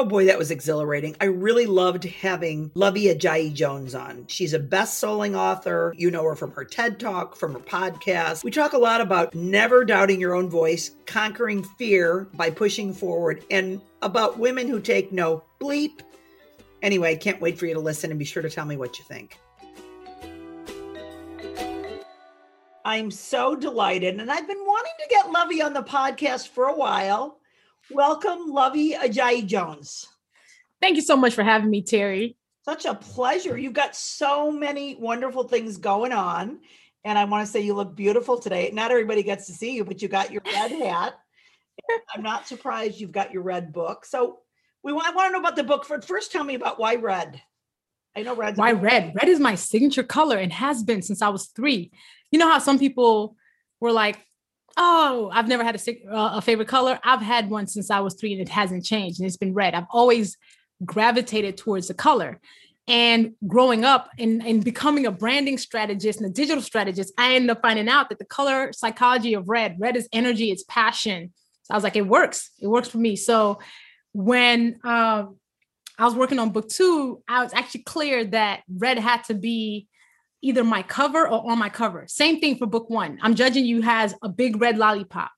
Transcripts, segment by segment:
Oh boy, that was exhilarating. I really loved having Luvvie Ajayi Jones on. She's a best selling author. You know her from her TED Talk, from her podcast. We talk a lot about never doubting your own voice, conquering fear by pushing forward, and about women who take no bleep. Anyway, can't wait for you to listen and be sure to tell me what you think. I'm so delighted, and I've been wanting to get Luvvie on the podcast for a while. Welcome, Luvvie Ajayi Jones. Thank you so much for having me, Teri. Such a pleasure. You've got so many wonderful things going on. And I want to say you look beautiful today. Not everybody gets to see you, but you got your red hat. I'm not surprised you've got your red book. So we want, I want to know about the book. First, tell me about why red. I know red. Why red? Red is my signature color and has been since I was three. You know how some people were like, oh, I've never had a, uh, a favorite color. I've had one since I was three and it hasn't changed and it's been red. I've always gravitated towards the color. And growing up and, and becoming a branding strategist and a digital strategist, I ended up finding out that the color psychology of red, red is energy, it's passion. So I was like, it works. It works for me. So when um, I was working on book two, I was actually clear that red had to be either my cover or on my cover. Same thing for book one. I'm judging you has a big red lollipop.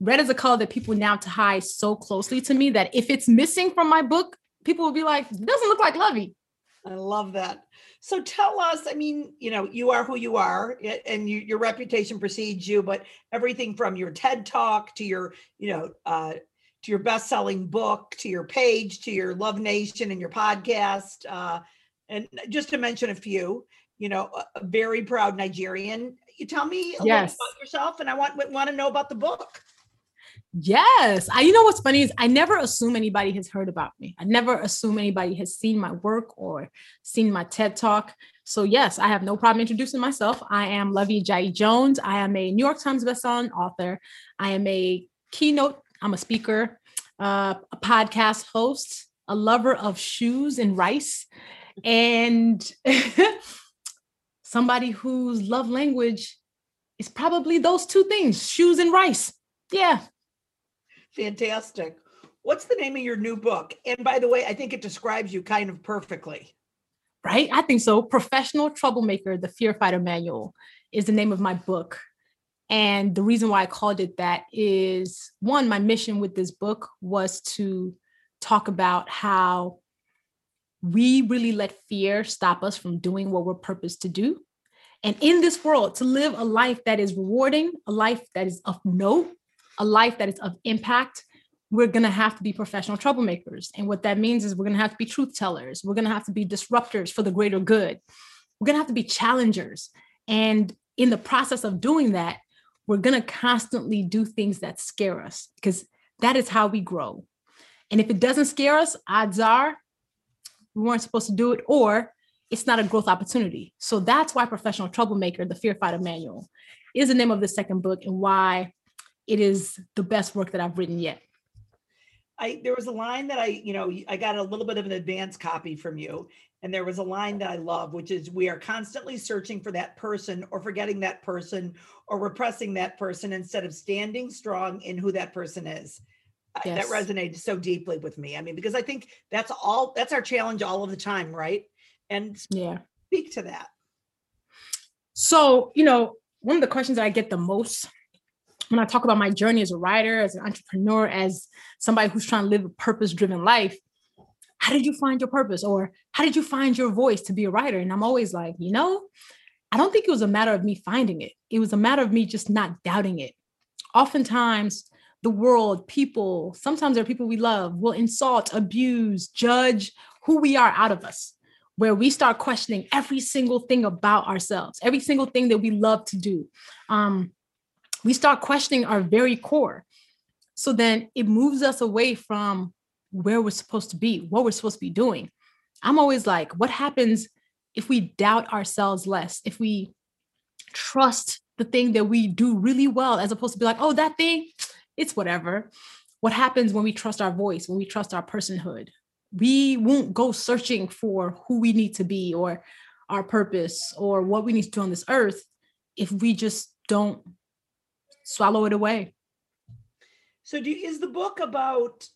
Red is a color that people now tie so closely to me that if it's missing from my book, people will be like, doesn't look like Luvvie. I love that. So tell us, I mean, you know, you are who you are and you, your reputation precedes you, but everything from your TED talk to your, you know, uh, to your best-selling book, to your page, to your Love Nation and your podcast, uh, and just to mention a few, you know, a very proud Nigerian. You tell me a yes. little about yourself, and I want want to know about the book. Yes. I you know what's funny is I never assume anybody has heard about me. I never assume anybody has seen my work or seen my TED talk. So yes, I have no problem introducing myself. I am Luvvie Ajayi Jones. I am a New York Times bestselling author. I am a keynote, I'm a speaker, uh, a podcast host, a lover of shoes and rice, and somebody whose love language is probably those two things shoes and rice. Yeah. Fantastic. What's the name of your new book? And by the way, I think it describes you kind of perfectly. Right? I think so. Professional Troublemaker, the Fear Fighter Manual is the name of my book. And the reason why I called it that is one, my mission with this book was to talk about how we really let fear stop us from doing what we're purposed to do. And in this world, to live a life that is rewarding, a life that is of note, a life that is of impact, we're going to have to be professional troublemakers. And what that means is we're going to have to be truth tellers. We're going to have to be disruptors for the greater good. We're going to have to be challengers. And in the process of doing that, we're going to constantly do things that scare us because that is how we grow. And if it doesn't scare us, odds are we weren't supposed to do it, or it's not a growth opportunity. So that's why Professional Troublemaker, the Fear Fighter Manual, is the name of the second book and why it is the best work that I've written yet. I there was a line that I, you know, I got a little bit of an advance copy from you. And there was a line that I love, which is we are constantly searching for that person or forgetting that person or repressing that person instead of standing strong in who that person is yes. that resonated so deeply with me. I mean, because I think that's all that's our challenge all of the time, right? And yeah, speak to that. So, you know, one of the questions that I get the most when I talk about my journey as a writer, as an entrepreneur, as somebody who's trying to live a purpose driven life, how did you find your purpose? Or how did you find your voice to be a writer? And I'm always like, you know, I don't think it was a matter of me finding it. It was a matter of me just not doubting it. Oftentimes, the world, people, sometimes there are people we love, will insult, abuse, judge who we are out of us, where we start questioning every single thing about ourselves, every single thing that we love to do. Um, we start questioning our very core. So then it moves us away from where we're supposed to be, what we're supposed to be doing. I'm always like, what happens if we doubt ourselves less, if we trust the thing that we do really well, as opposed to be like, oh, that thing, it's whatever. What happens when we trust our voice, when we trust our personhood? We won't go searching for who we need to be or our purpose or what we need to do on this earth if we just don't swallow it away. So do is the book about,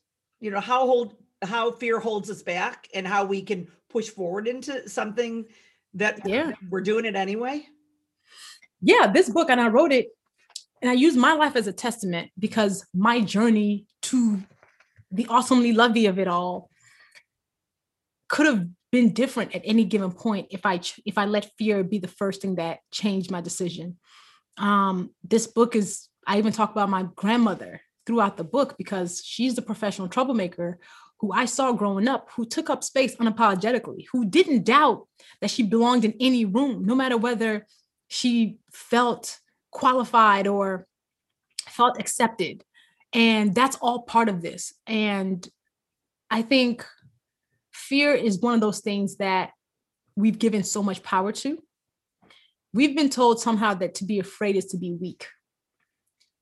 you know, how hold how fear holds us back and how we can push forward into something that Yeah. we're doing it anyway? yeah, this book, and I wrote it, and I use my life as a testament because my journey to the awesomely Luvvie of it all could have been different at any given point if I if I let fear be the first thing that changed my decision. Um, this book is I even talk about my grandmother throughout the book because she's the professional troublemaker who I saw growing up, who took up space unapologetically, who didn't doubt that she belonged in any room, no matter whether she felt qualified or felt accepted. And that's all part of this. And I think fear is one of those things that we've given so much power to. We've been told somehow that to be afraid is to be weak.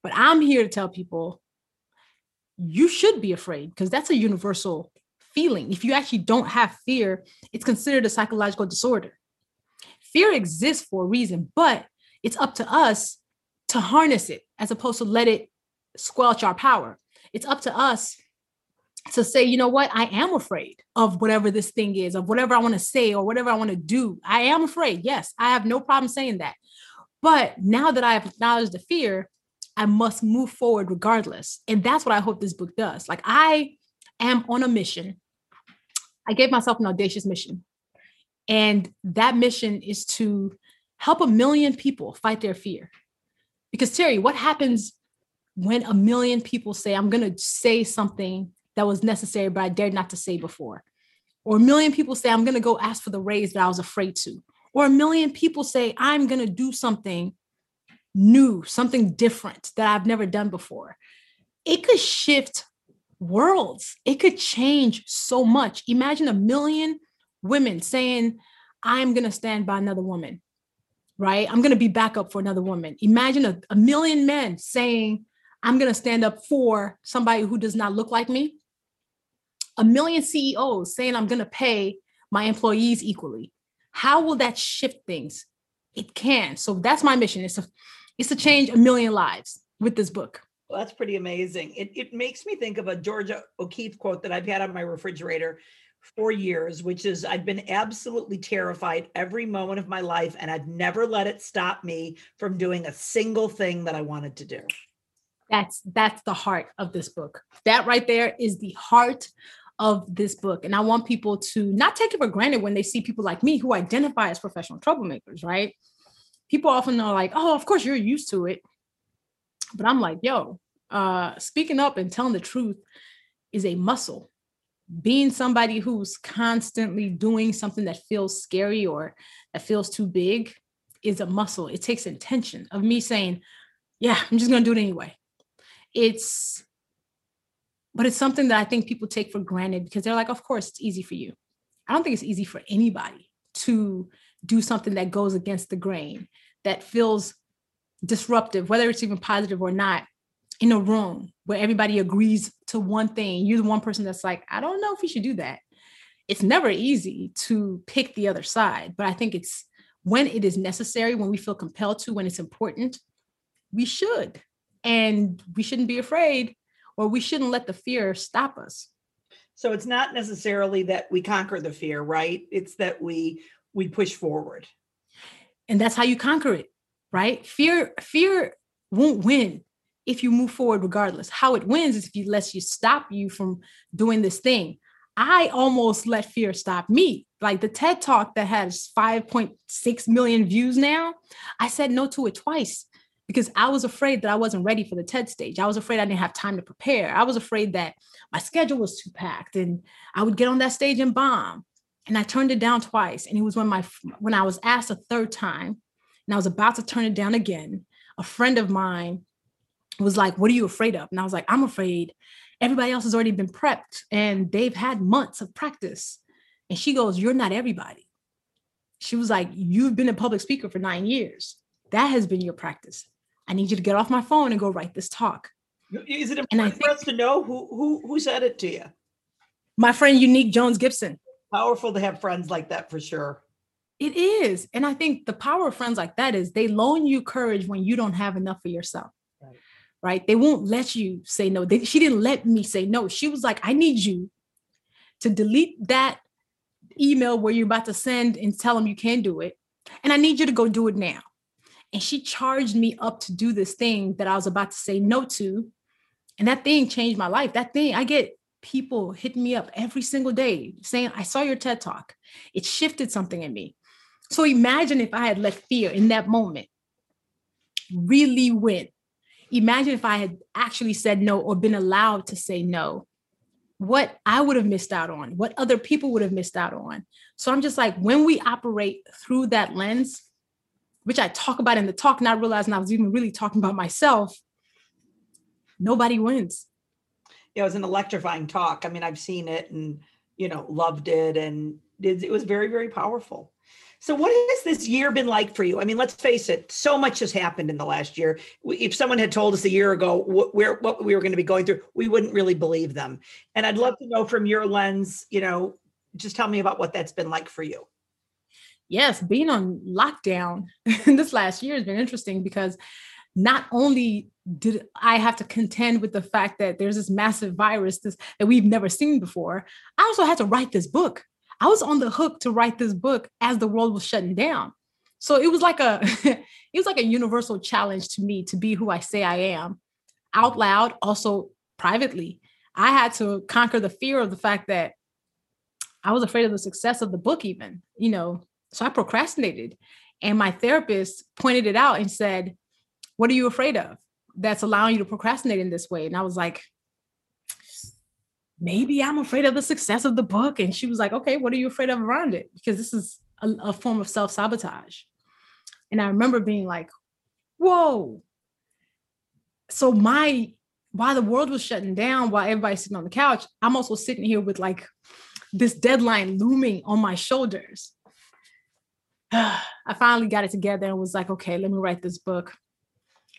But I'm here to tell people you should be afraid because that's a universal feeling. If you actually don't have fear, it's considered a psychological disorder. Fear exists for a reason, but it's up to us to harness it as opposed to let it squelch our power. It's up to us to say, you know what, I am afraid of whatever this thing is, of whatever I want to say or whatever I want to do. I am afraid. Yes, I have no problem saying that. But now that I have acknowledged the fear, I must move forward regardless. And that's what I hope this book does. Like, I am on a mission. I gave myself an audacious mission. And that mission is to help a million people fight their fear. Because, Teri, what happens when a million people say, I'm going to say something that was necessary, but I dared not to say before? Or a million people say, I'm going to go ask for the raise that I was afraid to. Or a million people say, I'm going to do something new, something different that I've never done before. It could shift worlds, it could change so much. Imagine a million women saying, I'm going to stand by another woman, right? I'm going to be backup for another woman. Imagine a, a million men saying, I'm going to stand up for somebody who does not look like me. A million CEOs saying, I'm going to pay my employees equally. How will that shift things? It can. So that's my mission. It's a, it's to change a million lives with this book. Well, that's pretty amazing. It, it makes me think of a Georgia O'Keeffe quote that I've had on my refrigerator for years, which is I've been absolutely terrified every moment of my life, and I've never let it stop me from doing a single thing that I wanted to do. That's that's the heart of this book. That right there is the heart of this book. And I want people to not take it for granted when they see people like me who identify as professional troublemakers, right? People often are like, oh, of course you're used to it. But I'm like, yo, uh, speaking up and telling the truth is a muscle. Being somebody who's constantly doing something that feels scary or that feels too big is a muscle. It takes intention of me saying, yeah, I'm just going to do it anyway. It's, but it's something that I think people take for granted because they're like, of course, it's easy for you. I don't think it's easy for anybody to do something that goes against the grain, that feels disruptive, whether it's even positive or not, in a room where everybody agrees to one thing. You're the one person that's like, I don't know if we should do that. It's never easy to pick the other side, but I think it's when it is necessary, when we feel compelled to, when it's important, we should. And we shouldn't be afraid or we shouldn't let the fear stop us. So it's not necessarily that we conquer the fear, right? It's that we we push forward. And that's how you conquer it, right? Fear fear won't win if you move forward regardless. How it wins is if you lets you stop you from doing this thing. I almost let fear stop me. Like the TED talk that has 5.6 million views now, I said no to it twice because I was afraid that I wasn't ready for the TED stage. I was afraid I didn't have time to prepare. I was afraid that my schedule was too packed and I would get on that stage and bomb. And I turned it down twice. And it was when my when I was asked a third time and I was about to turn it down again, a friend of mine was like, What are you afraid of? And I was like, I'm afraid everybody else has already been prepped and they've had months of practice. And she goes, You're not everybody. She was like, You've been a public speaker for nine years. That has been your practice. I need you to get off my phone and go write this talk. Is it important for us to know who who who said it to you? My friend Unique Jones Gibson. Powerful to have friends like that for sure. It is. And I think the power of friends like that is they loan you courage when you don't have enough for yourself. Right. They won't let you say no. They, she didn't let me say no. She was like, I need you to delete that email where you're about to send and tell them you can't do it. And I need you to go do it now. And she charged me up to do this thing that I was about to say no to. And that thing changed my life. That thing, I get people hitting me up every single day saying, I saw your TED talk. It shifted something in me. So imagine if I had let fear in that moment really win. Imagine if I had actually said no or been allowed to say no what I would have missed out on, what other people would have missed out on. So I'm just like, when we operate through that lens, which I talk about in the talk, not realizing I was even really talking about myself, nobody wins. It was an electrifying talk. I mean, I've seen it and, you know, loved it. And it was very, very powerful. So, what has this year been like for you? I mean, let's face it, so much has happened in the last year. If someone had told us a year ago what, where, what we were going to be going through, we wouldn't really believe them. And I'd love to know from your lens, you know, just tell me about what that's been like for you. Yes, being on lockdown this last year has been interesting because not only did I have to contend with the fact that there's this massive virus this, that we've never seen before, I also had to write this book. I was on the hook to write this book as the world was shutting down. So it was like a it was like a universal challenge to me to be who I say I am out loud, also privately. I had to conquer the fear of the fact that I was afraid of the success of the book, even, you know. So I procrastinated. And my therapist pointed it out and said, What are you afraid of that's allowing you to procrastinate in this way? And I was like, maybe I'm afraid of the success of the book. And she was like, okay, what are you afraid of around it? Because this is a, a form of self sabotage. And I remember being like, whoa. So my, while the world was shutting down, while everybody's sitting on the couch, I'm also sitting here with like this deadline looming on my shoulders. I finally got it together and was like, okay, let me write this book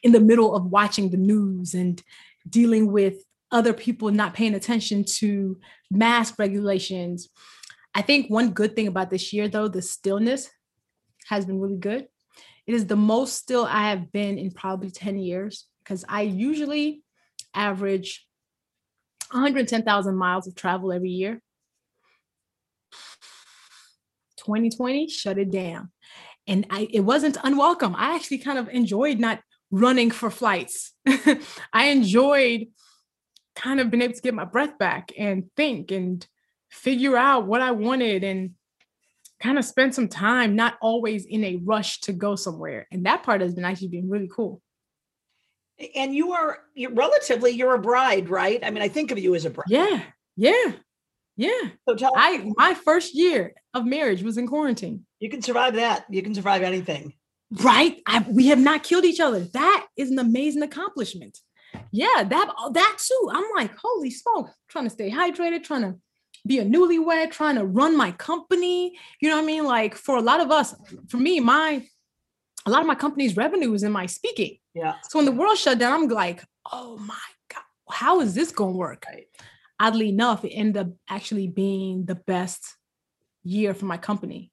in the middle of watching the news and dealing with other people not paying attention to mask regulations. I think one good thing about this year, though, the stillness has been really good. It is the most still I have been in probably 10 years because I usually average 110,000 miles of travel every year. 2020 shut it down. And I, it wasn't unwelcome. I actually kind of enjoyed not running for flights. I enjoyed kind of been able to get my breath back and think and figure out what I wanted and kind of spend some time not always in a rush to go somewhere. And that part has been actually been really cool. And you are you're relatively you're a bride, right? I mean, I think of you as a bride. Yeah. Yeah. Yeah. So tell I my first year of marriage was in quarantine. You can survive that. You can survive anything. Right? I, we have not killed each other. That is an amazing accomplishment yeah, that that too. I'm like, holy smoke, trying to stay hydrated, trying to be a newlywed, trying to run my company. You know what I mean? Like for a lot of us, for me, my a lot of my company's revenue is in my speaking. Yeah. So when the world shut down, I'm like, oh my God, how is this gonna work? Right. Oddly enough, it ended up actually being the best year for my company.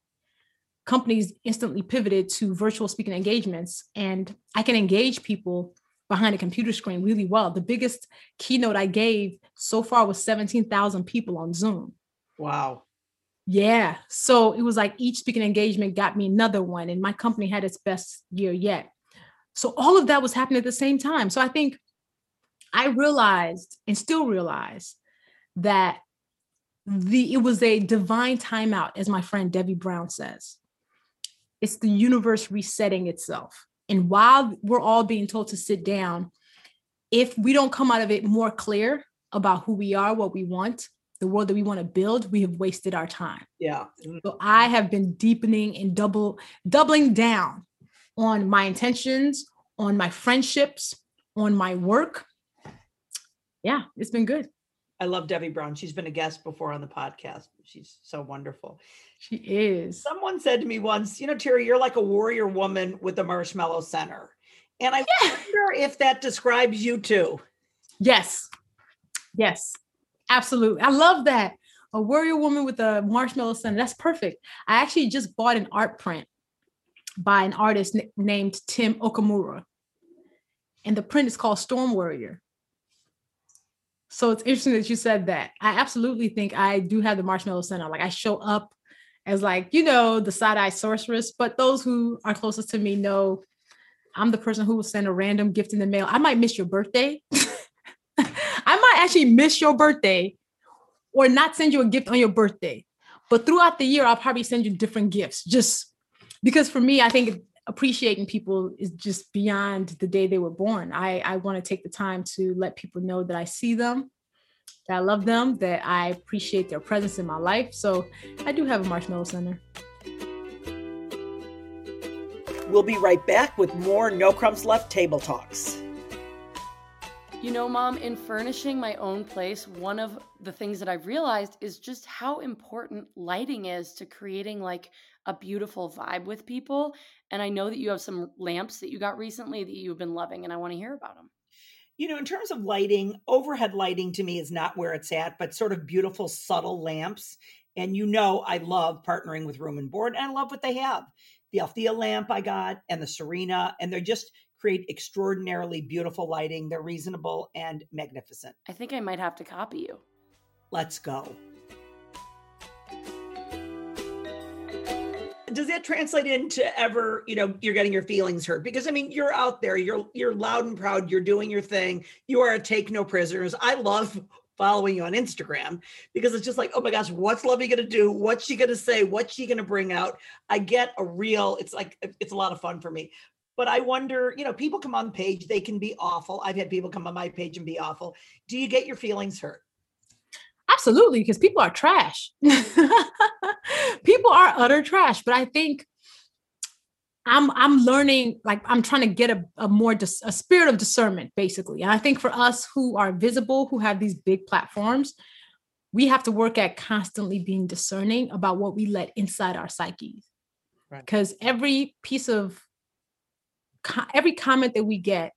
Companies instantly pivoted to virtual speaking engagements, and I can engage people behind a computer screen really well. The biggest keynote I gave so far was 17,000 people on Zoom. Wow. Yeah. So it was like each speaking engagement got me another one, and my company had its best year yet. So all of that was happening at the same time. So I think I realized and still realize that the it was a divine timeout, as my friend Devi Brown says. It's the universe resetting itself. And while we're all being told to sit down, if we don't come out of it more clear about who we are, what we want, the world that we want to build, we have wasted our time. Yeah. So I have been deepening and double doubling down on my intentions, on my friendships, on my work. Yeah, it's been good. I love Devi Brown. She's been a guest before on the podcast. She's so wonderful. She is. Someone said to me once, you know, Teri, you're like a warrior woman with a marshmallow center. And I yeah. wonder if that describes you too. Yes. Yes. Absolutely. I love that. A warrior woman with a marshmallow center. That's perfect. I actually just bought an art print by an artist n- named Tim Okamura. And the print is called Storm Warrior So it's interesting that you said that. I absolutely think I do have the marshmallow center. Like I show up as like, you know, the side-eye sorceress, but those who are closest to me know I'm the person who will send a random gift in the mail. I might miss your birthday. I might actually miss your birthday or not send you a gift on your birthday. But throughout the year, I'll probably send you different gifts just because for me, I think appreciating people is just beyond the day they were born. I, I want to take the time to let people know that I see them, that I love them, that I appreciate their presence in my life. So I do have a marshmallow center. We'll be right back with more No Crumbs Left Table Talks. You know, mom, in furnishing my own place, one of the things that I've realized is just how important lighting is to creating like a beautiful vibe with people. And I know that you have some lamps that you got recently that you've been loving, and I want to hear about them. You know, in terms of lighting, overhead lighting to me is not where it's at, but sort of beautiful, subtle lamps. And you know, I love partnering with Room and Board, and I love what they have. The Althea lamp I got and the Serena, and they're just create extraordinarily beautiful lighting. They're reasonable and magnificent. I think I might have to copy you. Let's go. does that translate into ever you know you're getting your feelings hurt because i mean you're out there you're you're loud and proud you're doing your thing you are a take no prisoners i love following you on instagram because it's just like oh my gosh what's Luvvie going to do what's she going to say what's she going to bring out i get a real it's like it's a lot of fun for me but i wonder you know people come on the page they can be awful i've had people come on my page and be awful do you get your feelings hurt Absolutely, because people are trash. people are utter trash. But I think I'm I'm learning, like I'm trying to get a, a more dis, a spirit of discernment, basically. And I think for us who are visible, who have these big platforms, we have to work at constantly being discerning about what we let inside our psyches. Because right. every piece of every comment that we get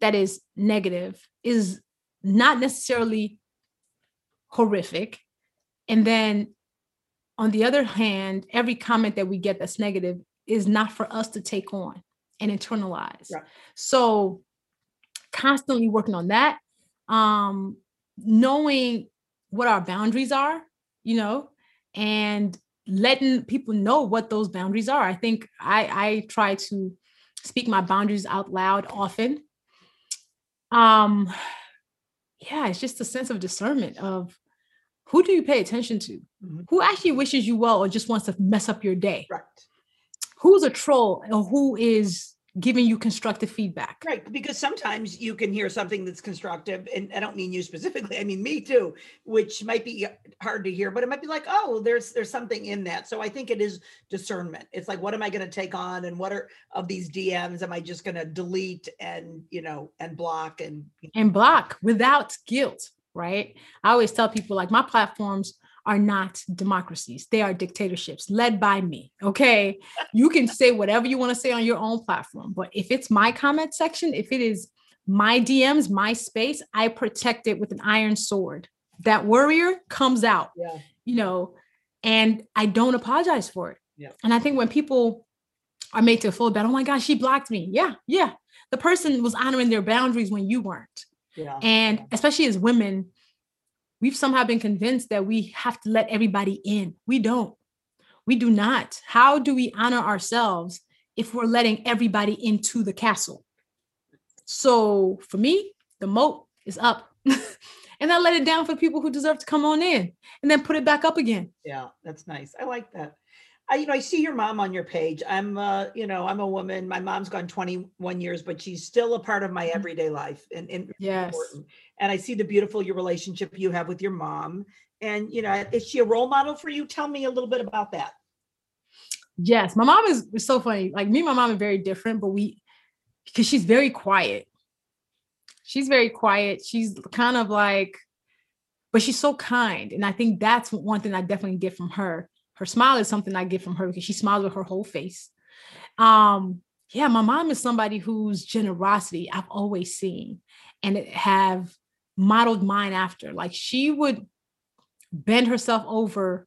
that is negative is not necessarily horrific. And then on the other hand, every comment that we get that's negative is not for us to take on and internalize. Right. So constantly working on that, um, knowing what our boundaries are, you know, and letting people know what those boundaries are. I think I, I try to speak my boundaries out loud often. Um, yeah, it's just a sense of discernment of who do you pay attention to? Mm-hmm. Who actually wishes you well or just wants to mess up your day? Right. Who's a troll or who is giving you constructive feedback? Right. Because sometimes you can hear something that's constructive, and I don't mean you specifically, I mean me too, which might be hard to hear, but it might be like, oh, there's there's something in that. So I think it is discernment. It's like, what am I going to take on and what are of these DMs am I just going to delete and you know and block and and block without guilt right? I always tell people like my platforms are not democracies. They are dictatorships led by me. Okay. You can say whatever you want to say on your own platform, but if it's my comment section, if it is my DMs, my space, I protect it with an iron sword. That warrior comes out, yeah. you know, and I don't apologize for it. Yeah. And I think when people are made to feel bad, oh my gosh, she blocked me. Yeah, yeah. The person was honoring their boundaries when you weren't. Yeah. And especially as women, we've somehow been convinced that we have to let everybody in. We don't. We do not. How do we honor ourselves if we're letting everybody into the castle? So for me, the moat is up. and I let it down for people who deserve to come on in and then put it back up again. Yeah, that's nice. I like that. I, you know, I see your mom on your page. I'm, uh, you know, I'm a woman. My mom's gone 21 years, but she's still a part of my mm-hmm. everyday life, and, and yes. Important. And I see the beautiful your relationship you have with your mom. And you know, is she a role model for you? Tell me a little bit about that. Yes, my mom is, is so funny. Like me and my mom are very different, but we, because she's very quiet. She's very quiet. She's kind of like, but she's so kind, and I think that's one thing I definitely get from her her smile is something I get from her because she smiles with her whole face. Um, yeah, my mom is somebody whose generosity I've always seen and have modeled mine after. Like she would bend herself over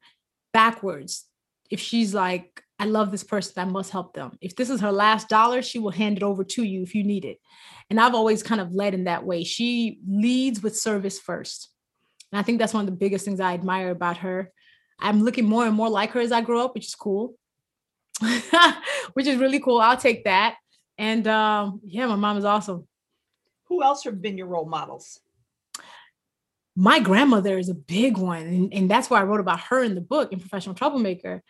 backwards if she's like I love this person. I must help them. If this is her last dollar, she will hand it over to you if you need it. And I've always kind of led in that way. She leads with service first. And I think that's one of the biggest things I admire about her. I'm looking more and more like her as I grow up, which is cool. which is really cool. I'll take that. And um, yeah, my mom is awesome. Who else have been your role models? My grandmother is a big one. And, and that's why I wrote about her in the book in Professional Troublemaker.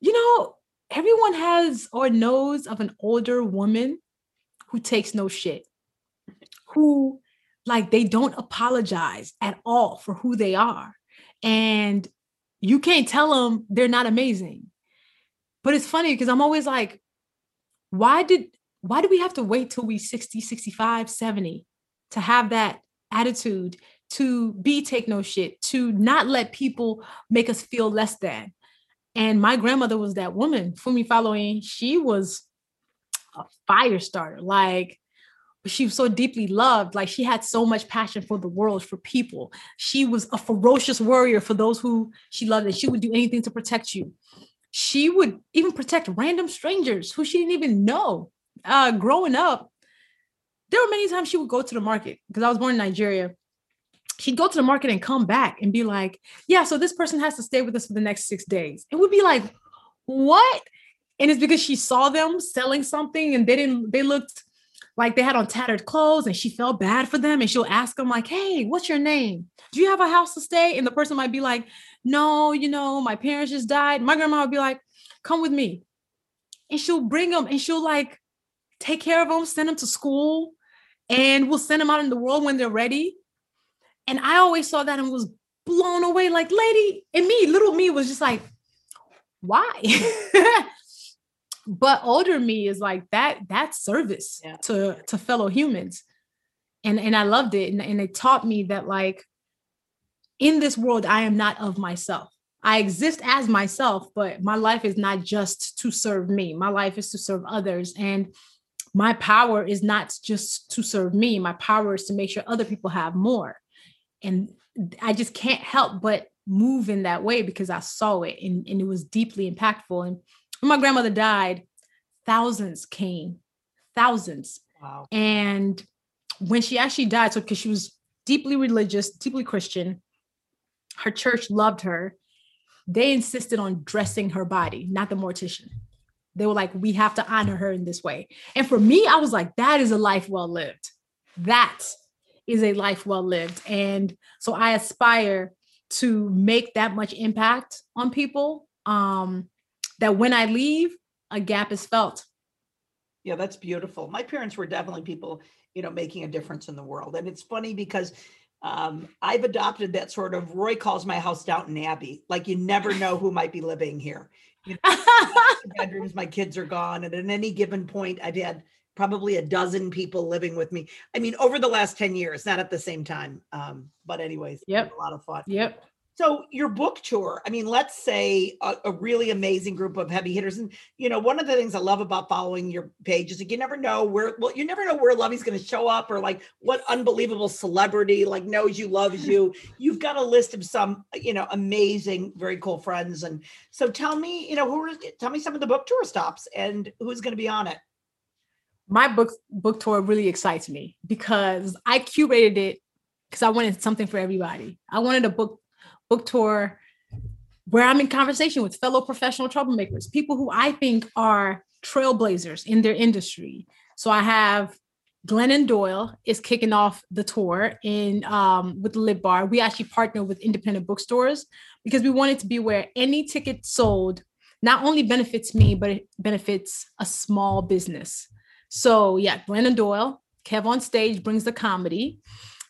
You know, everyone has or knows of an older woman who takes no shit, who like they don't apologize at all for who they are. And you can't tell them they're not amazing. But it's funny because I'm always like, why did why do we have to wait till we 60, 65, 70 to have that attitude to be take no shit, to not let people make us feel less than? And my grandmother was that woman, Funmi Faloyin. She was a fire starter. Like she was so deeply loved. Like she had so much passion for the world, for people. She was a ferocious warrior for those who she loved, and she would do anything to protect you. She would even protect random strangers who she didn't even know. Uh, growing up, there were many times she would go to the market because I was born in Nigeria. She'd go to the market and come back and be like, Yeah, so this person has to stay with us for the next six days. It would be like, What? And it's because she saw them selling something and they didn't, they looked like they had on tattered clothes and she felt bad for them and she'll ask them like hey what's your name? Do you have a house to stay? And the person might be like no you know my parents just died. My grandma would be like come with me. And she'll bring them and she'll like take care of them send them to school and we'll send them out in the world when they're ready. And i always saw that and was blown away. Like lady and me little me was just like why but older me is like that that's service yeah. to to fellow humans. And and i loved it and, and it taught me that like in this world i am not of myself. I exist as myself but my life is not just to serve me. My life is to serve others and my power is not just to serve me. My power is to make sure other people have more. And i just can't help but move in that way because i saw it and, and it was deeply impactful and when my grandmother died, thousands came, thousands. Wow. And when she actually died, so because she was deeply religious, deeply Christian, her church loved her. They insisted on dressing her body, not the mortician. They were like, we have to honor her in this way. And for me, I was like, that is a life well lived. That is a life well lived. And so I aspire to make that much impact on people. Um, that when I leave, a gap is felt. Yeah, that's beautiful. My parents were definitely people, you know, making a difference in the world. And it's funny because um, I've adopted that sort of Roy calls my house Downton Abbey. Like you never know who might be living here. You know, bedrooms, my kids are gone. And at any given point, I've had probably a dozen people living with me. I mean, over the last 10 years, not at the same time. Um, but anyways, yep. a lot of fun. Yep. So your book tour, I mean, let's say a, a, really amazing group of heavy hitters. And you know, one of the things I love about following your page is like you never know where well, you never know where Luvvie's gonna show up or like what unbelievable celebrity like knows you, loves you. You've got a list of some, you know, amazing, very cool friends. And so tell me, you know, who are tell me some of the book tour stops and who's gonna be on it. My book book tour really excites me because I curated it because I wanted something for everybody. I wanted a book book tour where I'm in conversation with fellow professional troublemakers, people who I think are trailblazers in their industry. So I have Glennon Doyle is kicking off the tour in um, with Lit Bar. We actually partner with independent bookstores because we wanted to be where any ticket sold not only benefits me, but it benefits a small business. So yeah, Glennon Doyle, KevOnStage brings the comedy.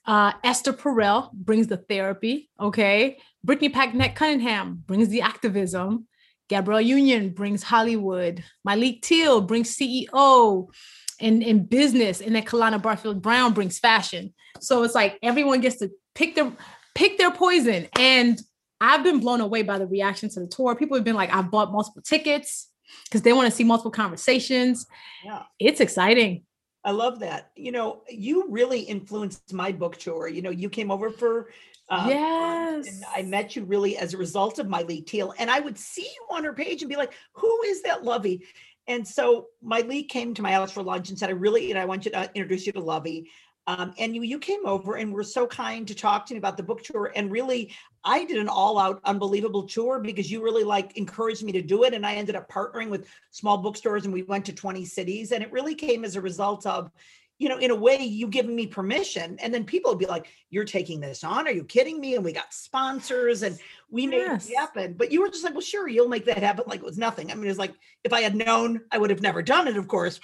Uh, Esther Perel brings the therapy. Okay. Brittany Packnett Cunningham brings the activism. Gabrielle Union brings Hollywood. Myleik Teele brings CEO and, in business. And then Kahlana Barfield Brown brings fashion. So it's like everyone gets to pick their pick their poison. And I've been blown away by the reaction to the tour. People have been like, I've bought multiple tickets because they want to see multiple conversations. Yeah. It's exciting. I love that. You know, you really influenced my book tour. You know, you came over for Um, yes. And I met you really as a result of Myleik Teele, And I would see you on her page and be like, who is that Luvvie? And so my Lee came to my house for lunch and said, I really, and I want you to introduce you to Luvvie. Um, and you, you came over and were so kind to talk to me about the book tour. And really, I did an all out, unbelievable tour because you really like encouraged me to do it. And I ended up partnering with small bookstores and we went to 20 cities. And it really came as a result of, you know, in a way, you giving me permission. And then people would be like, You're taking this on? Are you kidding me? And we got sponsors and we made yes. it happen. But you were just like, Well, sure, you'll make that happen. Like it was nothing. I mean, it's like, if I had known, I would have never done it, of course.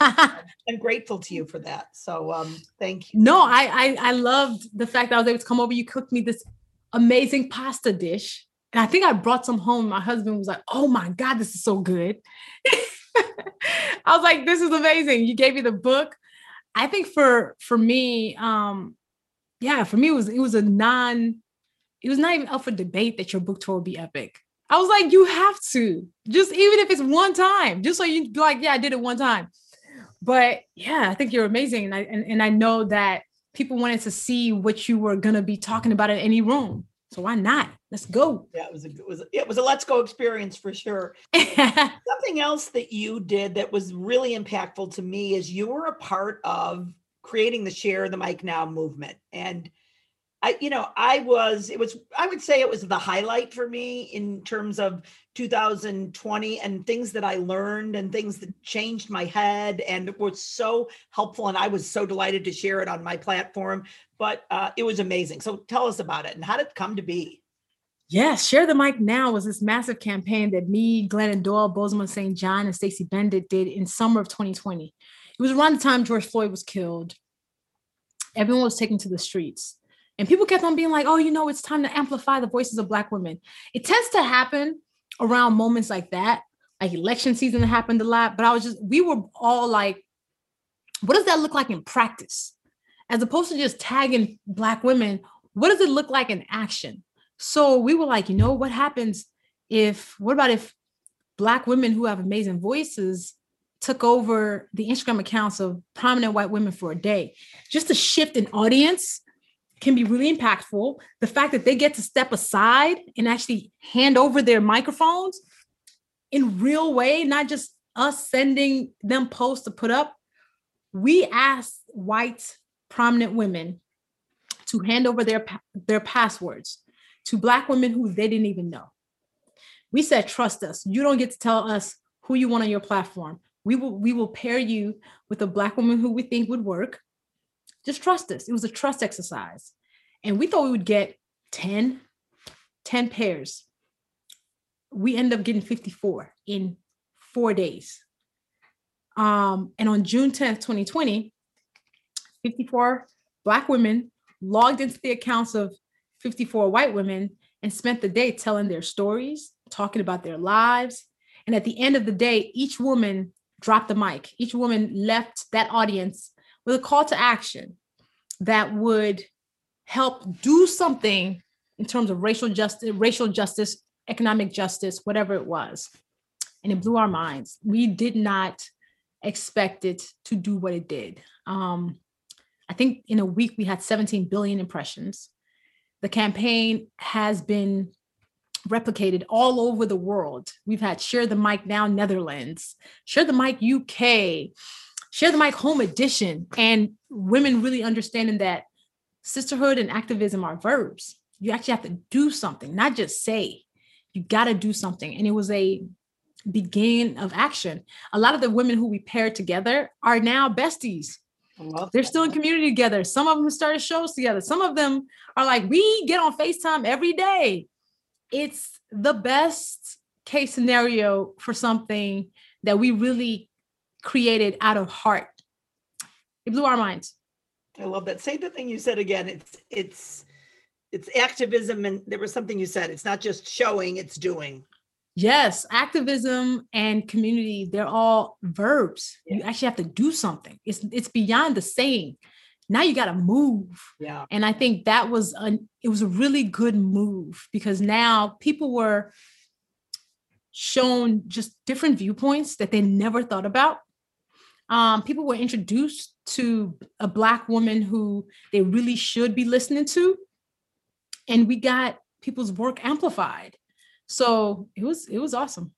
I'm grateful to you for that. So um, thank you. No, I, I I loved the fact that I was able to come over. You cooked me this amazing pasta dish. And I think I brought some home. My husband was like, oh my God, this is so good. I was like, this is amazing. You gave me the book. I think for for me, um, yeah, for me it was it was a non, it was not even up for debate that your book tour would be epic. I was like, you have to, just even if it's one time, just so you'd be like, yeah, I did it one time. But yeah, I think you're amazing. And I and, and I know that people wanted to see what you were gonna be talking about in any room. So why not? Let's go. Yeah, it was a it was it was a let's go experience for sure. Something else that you did that was really impactful to me is you were a part of creating the share the mic now movement. And I, you know, I was, it was, I would say it was the highlight for me in terms of 2020 and things that I learned and things that changed my head and was so helpful. And I was so delighted to share it on my platform, but uh, it was amazing. So tell us about it and how did it come to be? Yes, Share the Mic Now was this massive campaign that me, Glennon Doyle, Bozoma St. John, and Stacey Bendet did in summer of 2020. It was around the time George Floyd was killed. Everyone was taken to the streets and people kept on being like, oh, you know, it's time to amplify the voices of Black women. It tends to happen around moments like that, like election season happened a lot. But I was just, we were all like, what does that look like in practice? As opposed to just tagging Black women, what does it look like in action? So we were like, you know, what happens if, what about if Black women who have amazing voices took over the Instagram accounts of prominent white women for a day? Just to shift an audience can be really impactful. The fact that they get to step aside and actually hand over their microphones in real way, not just us sending them posts to put up. We asked white prominent women to hand over their their passwords to black women who they didn't even know. We said, trust us. You don't get to tell us who you want on your platform. We will we will pair you with a black woman who we think would work just trust us. It was a trust exercise. And we thought we would get 10, 10 pairs. We end up getting 54 in four days. Um, and on June 10th, 2020, 54 Black women logged into the accounts of 54 white women and spent the day telling their stories, talking about their lives. And at the end of the day, each woman dropped the mic. Each woman left that audience with a call to action that would help do something in terms of racial justice, racial justice, economic justice, whatever it was. And it blew our minds. We did not expect it to do what it did. Um, I think in a week we had 17 billion impressions. The campaign has been replicated all over the world. We've had Share the Mic Now Netherlands, Share the Mic UK, Share the Mic Home Edition, and women really understanding that sisterhood and activism are verbs. You actually have to do something, not just say. You got to do something. And it was a begin of action. A lot of the women who we paired together are now besties. They're still in community together. Some of them started shows together. Some of them are like, we get on FaceTime every day. It's the best case scenario for something that we really created out of heart. It blew our minds. I love that. Say the thing you said again. It's it's it's activism and there was something you said. It's not just showing, it's doing. Yes, activism and community, they're all verbs. Yeah. You actually have to do something. It's it's beyond the saying. Now you got to move. Yeah. And I think that was a it was a really good move because now people were shown just different viewpoints that they never thought about um, people were introduced to a black woman who they really should be listening to and we got people's work amplified. So it was it was awesome.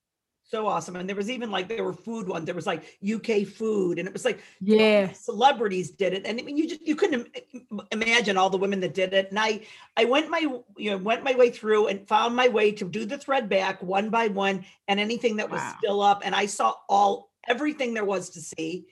So awesome. And there was even like there were food ones. There was like UK food, and it was like Yeah. celebrities did it. And I mean, you just you couldn't imagine all the women that did it. And I I went my you know went my way through and found my way to do the thread back one by one and anything that was Wow. still up. And I saw all everything there was to see.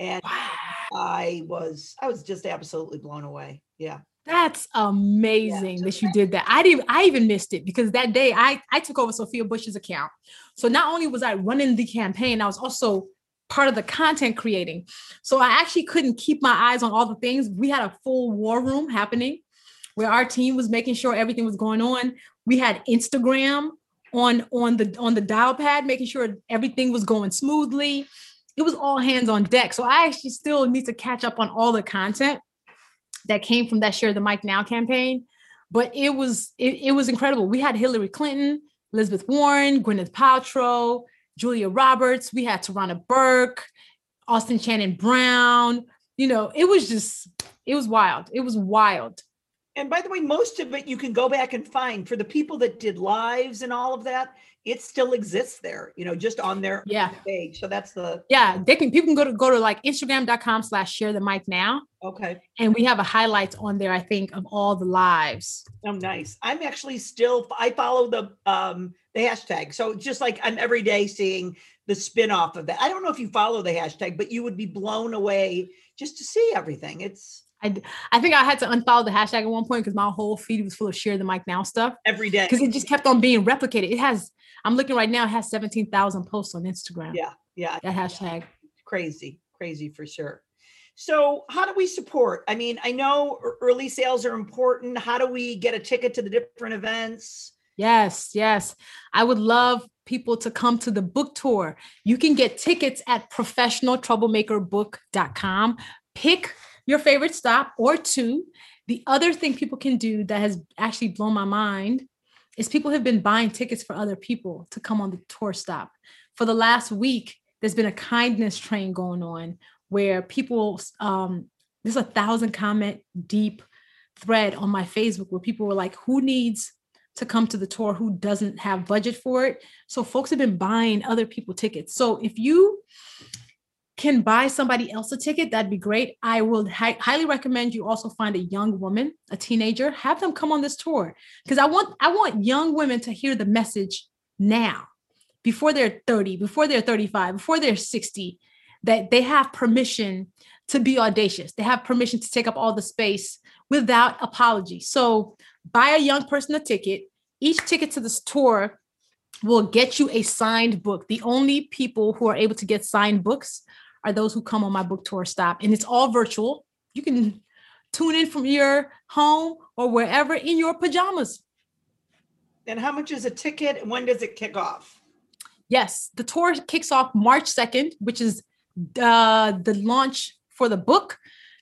And Wow. I was I was just absolutely blown away. Yeah. That's amazing so that you did that. I didn't I even missed it because that day I I took over Sophia Bush's account. So not only was I running the campaign, I was also part of the content creating. So I actually couldn't keep my eyes on all the things. We had a full war room happening where our team was making sure everything was going on. We had Instagram on on the on the dial pad making sure everything was going smoothly. It was all hands on deck. So I actually still need to catch up on all the content that came from that share the mic now campaign. But it was it, it was incredible. We had hillary clinton elizabeth warren gwyneth paltrow julia roberts. We had tarana burke austin Channing brown. You know it was just it was wild. It was wild And by the way, most of it you can go back and find for the people that did lives and all of that. It still exists there, you know, just on their Yeah. page. So that's the yeah they can people can go to go to like instagram.com slash share the mic now okay. and we have a highlights on there i think of all the lives Oh, nice. I'm actually still I follow the um the hashtag. So just like I'm every day seeing the spin-off of that. I don't know if you follow the hashtag, but you would be blown away just to see everything. It's i think i had to unfollow the hashtag at one point because my whole feed was full of share the mic now stuff every day. because it just kept on being replicated. It has, I'm looking right now, it has 17,000 posts on Instagram. Yeah, yeah. That hashtag. crazy, crazy for sure. So, how do we support? I mean, I know early sales are important. How do we get a ticket to the different events? Yes, yes. I would love people to come to the book tour. You can get tickets at professionaltroublemakerbook.com. Pick your favorite stop or two. The other thing people can do that has actually blown my mind is people have been buying tickets for other people to come on the tour stop. For the last week, there's been a kindness train going on where people um there's a thousand comment deep thread on my Facebook where people were like, who needs to come to the tour who doesn't have budget for it. So folks have been buying other people tickets. So if you can buy somebody else a ticket, that'd be great. I will hi- highly recommend you also find a young woman, a teenager, have them come on this tour because I want I want young women to hear the message now, before they're 30, before they're 35, before they're 60, that they have permission to be audacious. They have permission to take up all the space without apology. So buy a young person a ticket. Each ticket to this tour will get you a signed book. The only people who are able to get signed books are those who come on my book tour stop. And it's all virtual. You can tune in from your home or wherever in your pajamas. And how much is a ticket? And when does it kick off? Yes, the tour kicks off March 2nd, which is uh, the launch for the book.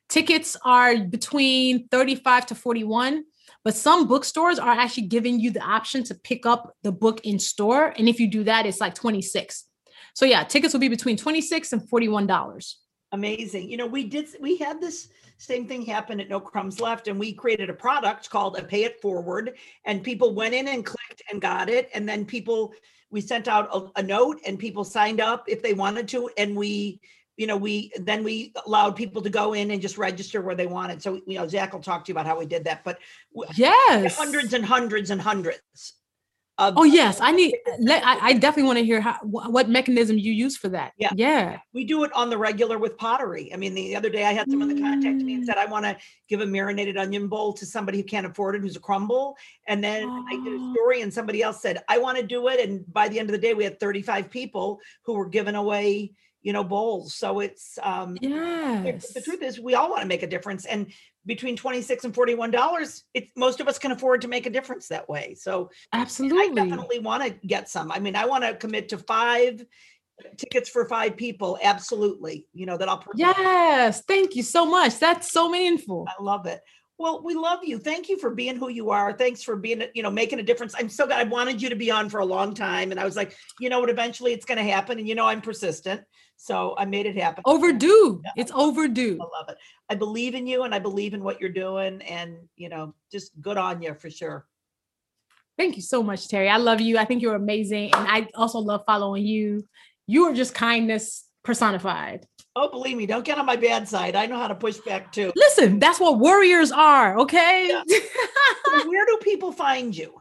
Tickets are between 35 to 41, but some bookstores are actually giving you the option to pick up the book in store. And if you do that, it's like 26. So yeah, tickets will be between 26 and 41 dollars. Amazing. You know, we did we had this same thing happen at No Crumbs Left, and we created a product called a Pay It Forward, and people went in and clicked and got it, and then people we sent out a, a note, and people signed up if they wanted to, and we. You know, we then we allowed people to go in and just register where they wanted. So, you know, Zach will talk to you about how we did that. But Yes. hundreds and hundreds and hundreds of Oh yes, I need. Let, I, I definitely want to hear how what mechanism you use for that. Yeah. Yeah. we do it on the regular with pottery. I mean, the other day I had someone that contacted me and Mm. said, I want to give a marinated onion bowl to somebody who can't afford it, who's a crumble. And then I did a Oh. story and somebody else said, I want to do it. And by the end of the day, we had 35 people who were giving away, you know, bowls. So it's, um, the- Yes. the truth is we all want to make a difference. And between 26 and $41, it's most of us can afford to make a difference that way. So absolutely I definitely want to get some. I mean, I want to commit to five tickets for five people. Absolutely. You know, that I'll. purchase. Yes. Thank you so much. That's so meaningful. I love it. Well, we love you. Thank you for being who you are. Thanks for being, you know, making a difference. I'm so glad I wanted you to be on for a long time. And I was like, you know what, eventually it's going to happen. And you know, I'm persistent. So I made it happen. Overdue. Yeah. It's overdue. I love it. I believe in you and I believe in what you're doing. And, you know, just good on you for sure. Thank you so much, Teri. I love you. I think you're amazing. And I also love following you. You are just kindness personified. Oh, believe me, don't get on my bad side. I know how to push back too. Listen, that's what warriors are, okay? Yeah. So where do people find you?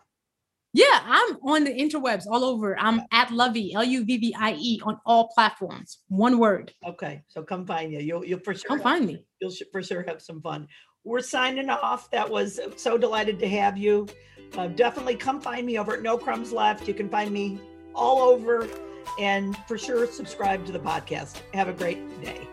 Yeah, I'm on the interwebs all over. I'm at Luvvie, L U V V I E, on all platforms. One word. Okay, so come find you. You'll you'll for sure Come have- find me. You'll sh- for sure have some fun. We're signing off. That was so delighted to have you. Uh, definitely come find me over at No Crumbs Left. You can find me all over, and for sure subscribe to the podcast. Have a great day.